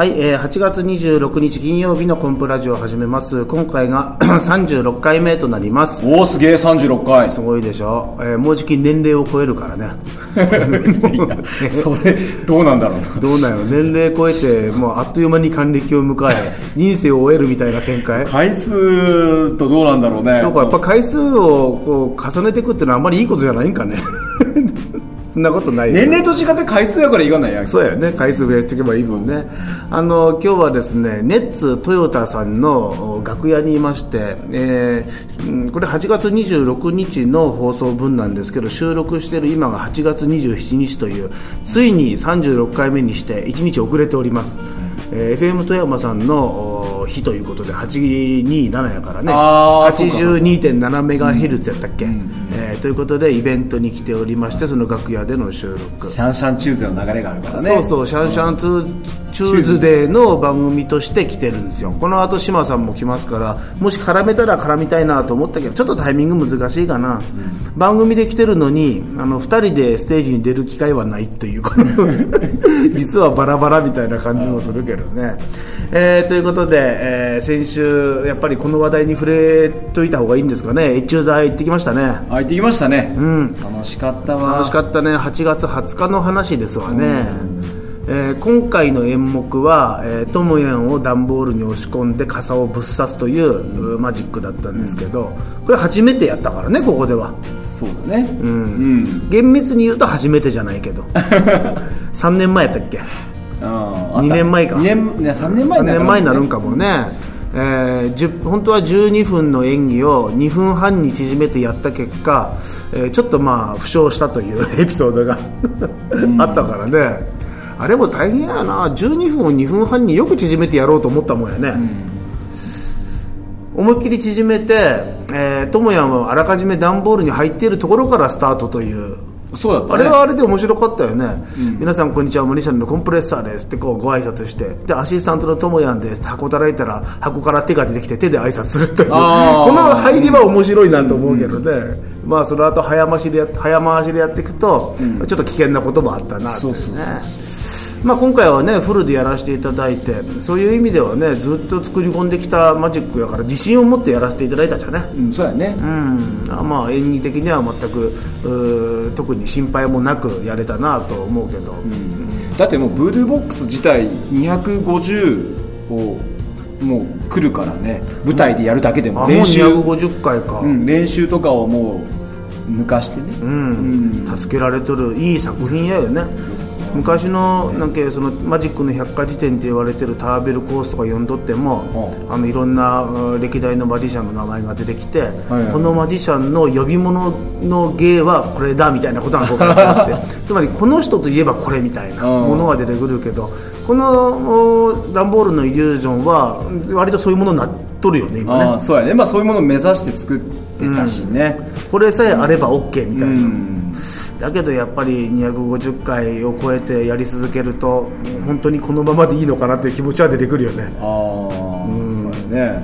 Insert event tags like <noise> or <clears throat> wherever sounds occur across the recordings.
はい、えー、8月26日金曜日のコンプラジオを始めます。今回が <clears throat> 36回目となります。おおすげえ36回すごいでしょ、えーもうじき年齢を超えるからね。<laughs> それどうなんだろうな <laughs> どうなんよ、年齢超えて、もうあっという間に還暦を迎え、人生を終えるみたいな展開。回数とどうなんだろうねそうか、やっぱ回数をこう重ねていくっていうのはあんまりいいことじゃないんかね。そんなことないよ。年齢と違って回数やからいかないやんそうやね。回数増やしていけばいいもんね。あの今日はですねネッツトヨタさんのお楽屋にいまして、えーうんこれ8月26日の放送分なんですけど収録している今が8月27日というついに36回目にして1日遅れております、えー FM 富山さんのお日ということで827やからね。あーそうかそうか。82.7メガヘルツやったっけ、えーということでイベントに来ておりましてその楽屋での収録。シャンシャンチューズの流れがあるからね。そうそう、シャンシャンツーチューズデーの番組として来てるんですよ。この後、島さんも来ますから、もし絡めたら絡みたいなと思ったけど、ちょっとタイミング難しいかな。番組で来てるのに、あの、二人でステージに出る機会はないという、こ <laughs> の実はバラバラみたいな感じもするけどね。えーということで、えー先週、やっぱりこの話題に触れといた方がいいんですかね。越中座行ってきましたね。あ行ってきましたねうん。楽しかったわ楽しかったね8月20日の話ですわね、えー今回の演目は、えー、トムヤンを段ボールに押し込んで傘をぶっ刺すといううマジックだったんですけどこれ初めてやったからねここでは。そうだね。うん、厳密に言うと初めてじゃないけど。<laughs> 3年前やったっけ？2 2年前か。2年いや3年前3になる年前になるんかもね、えー10本当は12分の演技を2分半に縮めてやった結果、えーちょっとまあ負傷したというエピソードが <laughs> あったからねあれも大変やな。12分を2分半によく縮めてやろうと思ったもんやね、思いっきり縮めて、えー、ともあらかじめ段ボールに入っているところからスタートという。そうだったね。あれはあれで面白かったよね、皆さんこんにちは、モニシャンのコンプレッサーですってこうご挨拶して、でアシスタントのともやんですって箱叩いたら、箱から手が出てきて、手で挨拶するという、この入りは面白いなと思うけどね、まあその後早回しでや早回しでやっていくと、ちょっと危険なこともあったなってね。そうそうそうまあ、今回はねフルでやらせていただいてそういう意味ではねずっと作り込んできたマジックやから自信を持ってやらせていただいたじゃね。うんそうやね。うん、あまあ演技的には全く特に心配もなくやれたなと思うけど、だってもうブードゥーボックス自体250をもう来るからね。舞台でやるだけであもうも練習。250回か、うん、練習とかをもう抜かしてね、うん。助けられとるいい作品やよね昔のなんかそのマジックの百科事典って言われてるターベルコースとか読んどっても、あのいろんなうん歴代のマジシャンの名前が出てきて、このマジシャンの呼び物の芸はこれだみたいなことがここあって <laughs> つまりこの人といえばこれみたいなものが出てくるけどこのお段ボールのイリュージョンは割とそういうものになっとるよね今ね。そうやね、まあ、そういうものを目指して作ってたしね、これさえあれば OK みたいな、うんだけどやっぱり250回を超えてやり続けると本当にこのままでいいのかなという気持ちは出てくるよね。ああ、そうやね、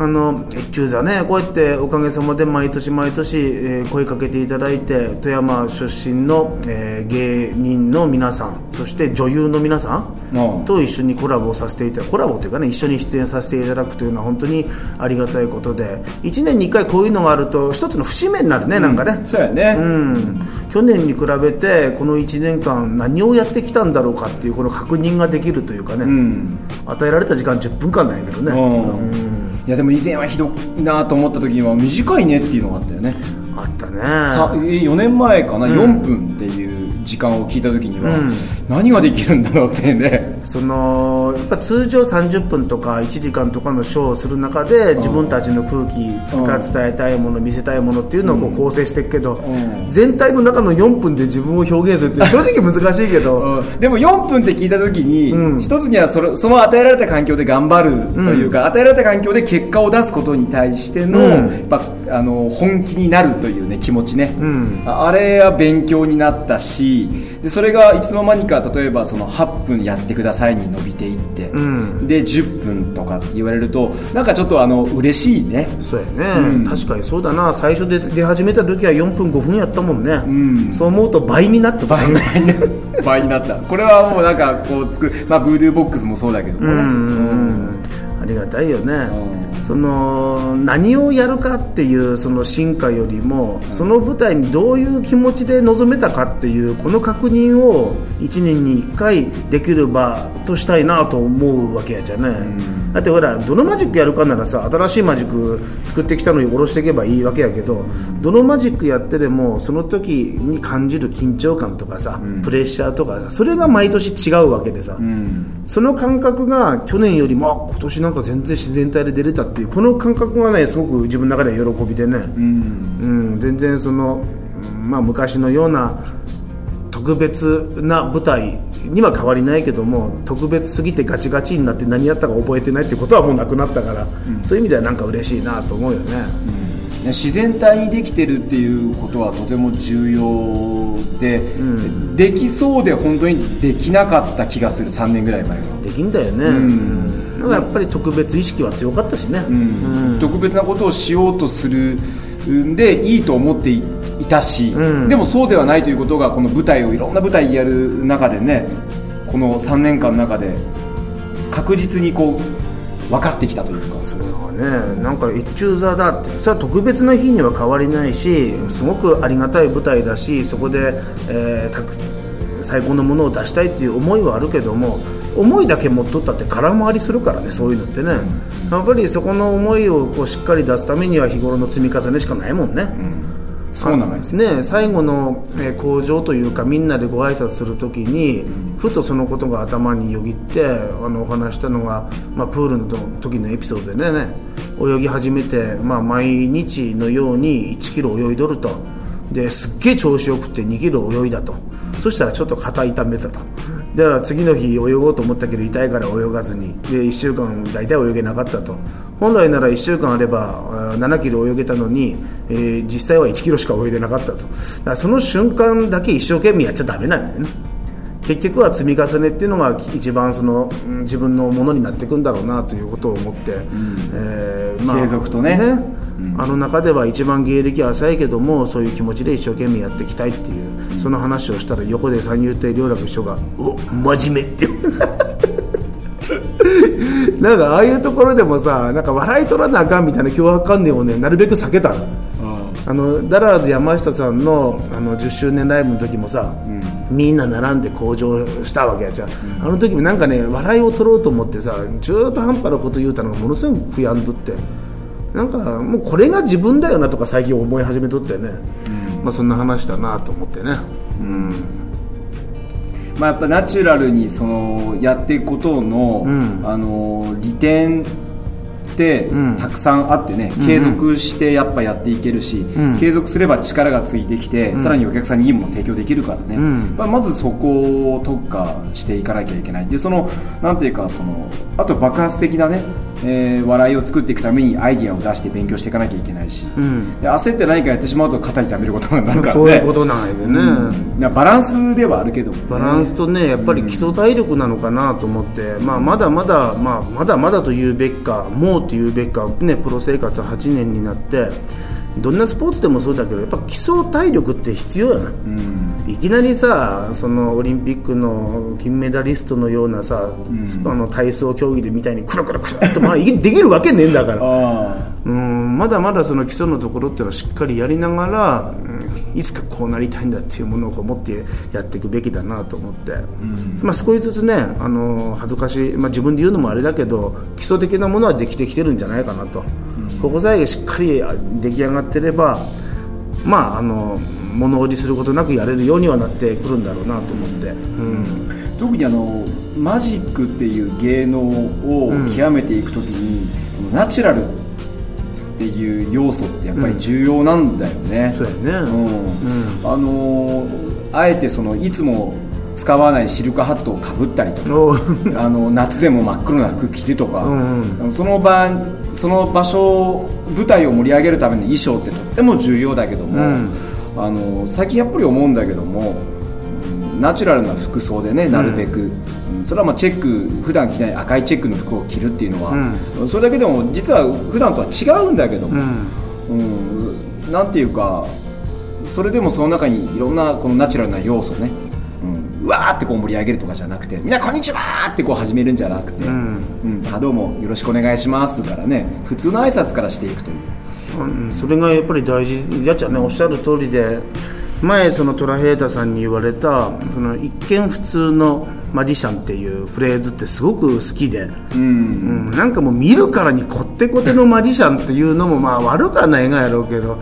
あの越中座ね。こうやっておかげさまで毎年毎年、えー声かけていただいて富山出身の、えー芸人の皆さんそして女優の皆さうんんと一緒にコラボをさせていただコラボというかね一緒に出演させていただくというのは本当にありがたいことで1年に1回こういうのがあると一つの節目になるね、なんかね。そうやね、うん、去年に比べてこの1年間何をやってきたんだろうかっていうこの確認ができるというかね、うん。与えられた時間10分間なんやけどね、うんいやでも以前はひどいなと思った時には短いねっていうのがあったよね、あったね。さ4年前かな、4分っていう時間を聞いた時には、うん。何ができるんだろうってねそのやっぱ通常30分とか1時間とかのショーをする中で自分たちの空気が伝えたいもの見せたいものっていうのをこう構成していくけど、ん。全体の中の4分で自分を表現するって正直難しいけど、<laughs> でも4分って聞いた時に、うん。一つにはそれその与えられた環境で頑張るというか、与えられた環境で結果を出すことに対しての、うん。やっぱあの本気になるというね気持ちね、あれは勉強になったしでそれがいつの間にか例えばその8分やってくださいに伸びていって、うん。で10分とかって言われるとなんかちょっとあの嬉しいね。そうやね、うん。確かにそうだな。最初で出始めた時は4分5分やったもんね、ん。そう思うと倍になってた。倍にな <laughs> 倍になった。これはもうなんかこうつくまあブードゥーボックスもそうだけどもね。ありがたいよね、うんその何をやるかっていうその進化よりも、その舞台にどういう気持ちで臨めたかっていうこの確認を1年に1回できる場としたいなと思うわけやじゃね、だってほらどのマジックやるかならさ新しいマジック作ってきたのに下ろしていけばいいわけやけど、どのマジックやってでもその時に感じる緊張感とかさ、プレッシャーとかさそれが毎年違うわけでさ、うん。その感覚が去年よりもあ今年なんか全然自然体で出れたっていうこの感覚がねすごく自分の中では喜びでね、うん。うん、全然その、うんまあ、昔のような特別な舞台には変わりないけども特別すぎてガチガチになって何やったか覚えてないってことはもうなくなったから、そういう意味ではなんか嬉しいなと思うよね、自然体にできてるっていうことはとても重要で、できそうで本当にできなかった気がする3年ぐらい前は、できんだよね、んうん。だからやっぱり特別意識は強かったしね、うん。特別なことをしようとするんでいいと思っていたし、うん。でもそうではないということがこの舞台をいろんな舞台やる中でねこの3年間の中で確実にこう分かってきたというか。それはねなんか一中座だってそれは特別な日には変わりないしすごくありがたい舞台だしそこで、えー最高のものを出したいっていう思いはあるけども思いだけ持っとったって空回りするからねそういうのってね。やっぱりそこの思いをこうしっかり出すためには日頃の積み重ねしかないもんね、そうなんですね、最後の、えー工場というかみんなでご挨拶するときにふとそのことが頭によぎってあのお話したのが、まあ、プールの時のエピソードでね泳ぎ始めて、まあ、毎日のように1キロ泳いどると。ですっげえ調子よくて2キロ泳いだと。そしたらちょっと肩痛めたと。だから次の日泳ごうと思ったけど痛いから泳がずに。で1週間大体泳げなかったと本来なら1週間あればあー7キロ泳げたのに、えー実際は1キロしか泳いでなかったと。だからその瞬間だけ一生懸命やっちゃダメなんだよね。結局は積み重ねっていうのが一番そのうん自分のものになっていくんだろうなということを思って、えー継続とね。あの中では一番芸歴は浅いけどもそういう気持ちで一生懸命やっていきたいっていうその話をしたら横で三遊亭両楽師匠が「お真面目」って <laughs> <laughs> なんかああいうところでもさなんか笑い取らなあかんみたいな脅迫観念をねなるべく避けたの。あのダラーズ山下さんのあの10周年ライブの時もさ、みんな並んで向上したわけやじゃん、あの時もなんかね笑いを取ろうと思ってさ中途半端なこと言うたのがものすごく悔やんどって。なんかもうこれが自分だよなとか最近思い始めとってね、まあそんな話だなと思ってね。うんまあ、やっぱナチュラルにそのやっていくことの,、ん。あの利点ってうん。たくさんあってね、継続してやっぱやっていけるし、ん。継続すれば力がついてきて、さらにお客さんにいいものを提供できるからね、ん。まあ、まずそこを特化していかなきゃいけない。でそのなんていうかそのあと爆発的なね、えー笑いを作っていくためにアイディアを出して勉強していかなきゃいけないし、ん。で焦って何かやってしまうと肩痛めることになるからね。そういうことなんやでね、うん。バランスではあるけど。もねバランスとねやっぱり基礎体力なのかなと思って、まあ、まだまだ、まあ、まだまだというべきかもうというべきか、ね、プロ生活8年になってどんなスポーツでもそうだけどやっぱ基礎体力って必要やな、いきなりさそのオリンピックの金メダリストのようなさ、スパの体操競技でみたいにクラクラクラって、まあ、いできるわけねえんだから。あうんまだまだその基礎のところっていうのはしっかりやりながら、うんいつかこうなりたいんだっていうものを持ってやっていくべきだなと思って、まあ、少しずつねあの恥ずかしい、まあ、自分で言うのもあれだけど基礎的なものはできてきてるんじゃないかなと、ここさえしっかり出来上がってればまああの物おじすることなくやれるようにはなってくるんだろうなと思って、うん。ー特にあのマジックっていう芸能を極めていくときに、このナチュラルっていう要素ってやっぱり重要なんだよね、そうやね、うん。あのーあえてそのいつも使わないシルクハットをかぶったりとか <laughs> あの夏でも真っ黒な服着てとか、うんその場その場所舞台を盛り上げるための衣装ってとっても重要だけども、うんあの最近やっぱり思うんだけどもうんナチュラルな服装でねなるべく、うんそれはまあチェック普段着ない赤いチェックの服を着るっていうのは、それだけでも実は普段とは違うんだけども、うん。なんていうかそれでもその中にいろんなこのナチュラルな要素ね、うん、うわーってこう盛り上げるとかじゃなくてみんなこんにちはってこう始めるんじゃなくて、うんあどうもよろしくお願いしますからね普通の挨拶からしていくという、うん、それがやっぱり大事。やっちゃねおっしゃる通りで前そのトラヘータさんに言われたその一見普通のマジシャンっていうフレーズってすごく好きで、うん、うん、なんかもう見るからにこってこてのマジシャンっていうのもまあ悪くはないがやろうけど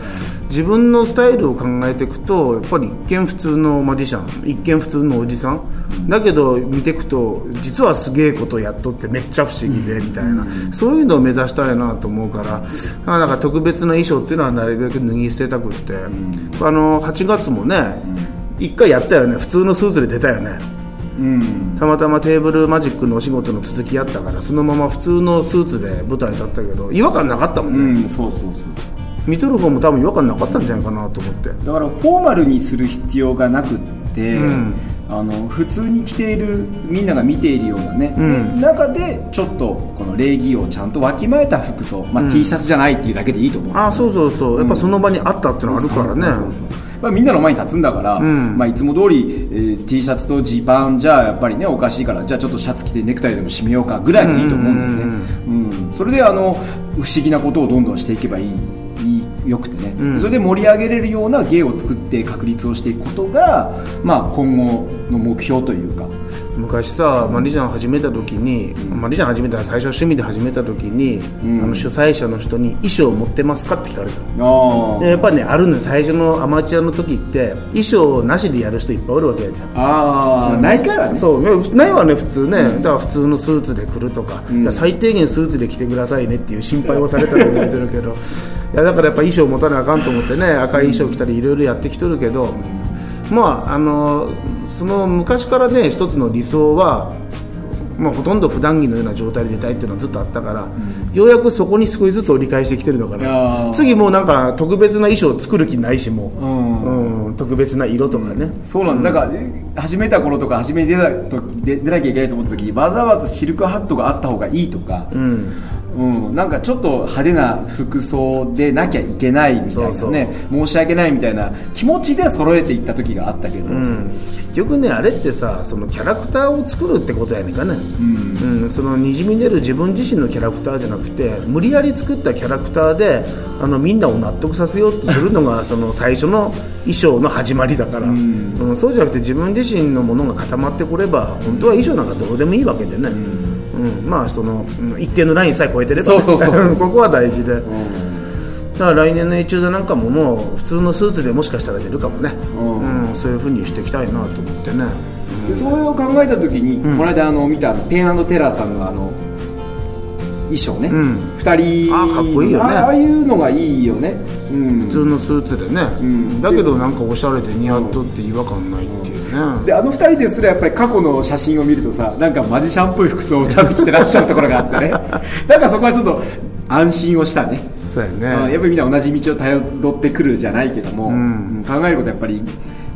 自分のスタイルを考えていくとやっぱり一見普通のマジシャン一見普通のおじさん。だけど見ていくと実はすげえことやっとってめっちゃ不思議でみたいな、そういうのを目指したいなと思うから。なんか特別な衣装っていうのはなるべく脱ぎ捨てたくって、あの8月もね1回やったよね。普通のスーツで出たよねうん、たまたまテーブルマジックのお仕事の続きあったからそのまま普通のスーツで舞台立ったけど違和感なかったもんね、うん、そうそうそう。見とる方も多分違和感なかったんじゃないかなと思って。だからフォーマルにする必要がなくって、うん、あの普通に着ているみんなが見ているようなね、うん、中でちょっとこの礼儀をちゃんとわきまえた服装、まあ、うん、T シャツじゃないっていうだけでいいと思う、あそうそうそう。やっぱその場にあったっていうのがあるからねまあ、みんなの前に立つんだから、うん、まあ、いつも通り、えー、T シャツとジーパンじゃやっぱりねおかしいからじゃあちょっとシャツ着てネクタイでも締めようかぐらいでいいと思うんだよね、うんそれであの不思議なことをどんどんしていけばいいよくてね、うん、それで盛り上げれるような芸を作って確立をしていくことが、まあ、今後の目標というか昔さ、マリジャン始めた時に、うん、マリジャン始めたら最初趣味で始めた時に、うん、あの主催者の人に衣装を持ってますかって聞かれたでやっぱりねあるんです最初のアマチュアの時って衣装なしでやる人いっぱいおるわけやじゃんああ、うん、ないからね。そう。ないわね普通ね、だから普通のスーツで来るとか,、最低限スーツで来てくださいねっていう心配をされたと言われてるけど。いやだからやっぱ衣装持たなあかんと思ってね赤い衣装着たりいろいろやってきとるけど、まああのその昔からね一つの理想はまあ、ほとんど普段着のような状態で出たいっていうのはずっとあったから、うん、ようやくそこに少しずつ折り返してきてるのかな。次もうなんか特別な衣装を作る気ないしもう、うん。うん、特別な色とかね、そうなんだ、から始めた頃とか初めに出た時出なきゃいけないと思った時わざわざシルクハットがあった方がいいとか、うん。うん、なんかちょっと派手な服装でなきゃいけないみたいなね申し訳ないみたいな気持ちで揃えていった時があったけど、うん、結局ねあれってさそのキャラクターを作るってことやねんかね、うん、うん、そのにじみ出る自分自身のキャラクターじゃなくて無理やり作ったキャラクターであのみんなを納得させようとするのが <laughs> その最初の衣装の始まりだから、うん、うん、そうじゃなくて自分自身のものが固まってこれば本当は衣装なんかどうでもいいわけでね、うんうん、まあその一定のラインさえ超えてれば、ね、そうそうそう <laughs> ここは大事で、うん、だから来年のエチュードなんかももう普通のスーツでもしかしたら出るかもね、うん、うん、そういうふうにしていきたいなと思ってね、うん、それを考えた時に、この間あの見たペンテラーさんのあの衣装ね、うん、2人あかっこいいよね。ああいうのがいいよね、うん、普通のスーツでね、うん、だけどなんかおしゃれで似合っとって違和感ないっていうね、であの2人ですらやっぱり過去の写真を見るとさなんかマジシャンっぽい服装をちゃんと着てらっしゃるところがあってね。<laughs> なんかそこはちょっと安心をしたね。そうやね。やっぱりみんな同じ道をたどってくるじゃないけども、うん、考えることはやっぱり、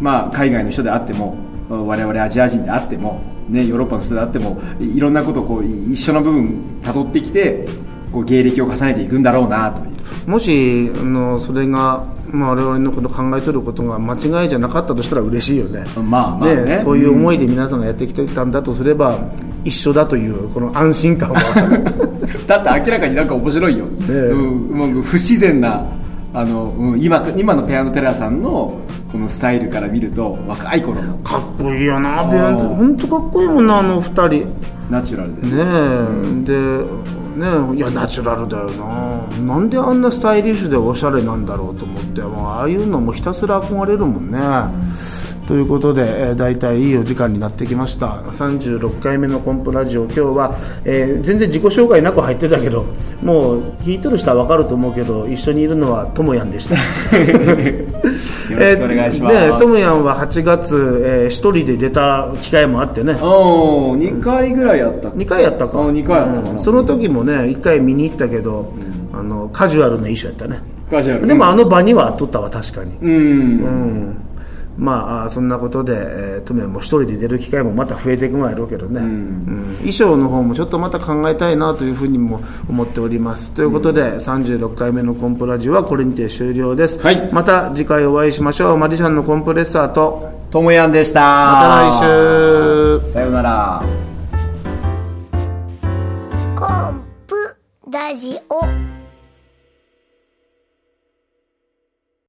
まあ、海外の人であっても我々アジア人であってもね、ヨーロッパの人であってもいろんなことをこう一緒の部分たどってきてこう芸歴を重ねていくんだろうなともしあのそれが、まあ、我々のこと考えとることが間違いじゃなかったとしたら嬉しいよね,、まあまあね、ね、そういう思いで皆さんがやってきてたんだとすれば、一緒だというこの安心感は。<laughs> だって明らかになんか面白いよ、ねうん、不自然なあの、うん、今今のペアノテラさんのこのスタイルから見ると若い頃の。かっこいいよなペアノ。本当かっこいいもんなあの二人。ナチュラルでねえ、うん、でねいやナチュラルだよな。なんであんなスタイリッシュでおしゃれなんだろうと思って。ああいうのもひたすら憧れるもんね、ということで、えー、大体いいお時間になってきました。36回目のコンプラジオ今日は、えー、全然自己紹介なく入ってたけどもう聞いてる人は分かると思うけど一緒にいるのはともやんでした。<laughs> えー、ね、ともやんは8月、えー、1人で出た機会もあってね。お2回ぐらいやった。2回やったか。2回やったかな、うん、その時もね1回見に行ったけど、うん、あのカジュアルな衣装やったね。カジュアル。でもあの場にはあっとったわ確かに。うん、うんまあそんなことで、えー、トメも一人で出る機会もまた増えていくもやろうけどね、うん、衣装の方もちょっとまた考えたいなというふうにも思っております。ということで、うん、36回目のコンプラジオはこれにて終了です、はい、また次回お会いしましょう。マジシャンのコンプレッサーと。ともやんでした。また来週。さようなら。コンプラジオ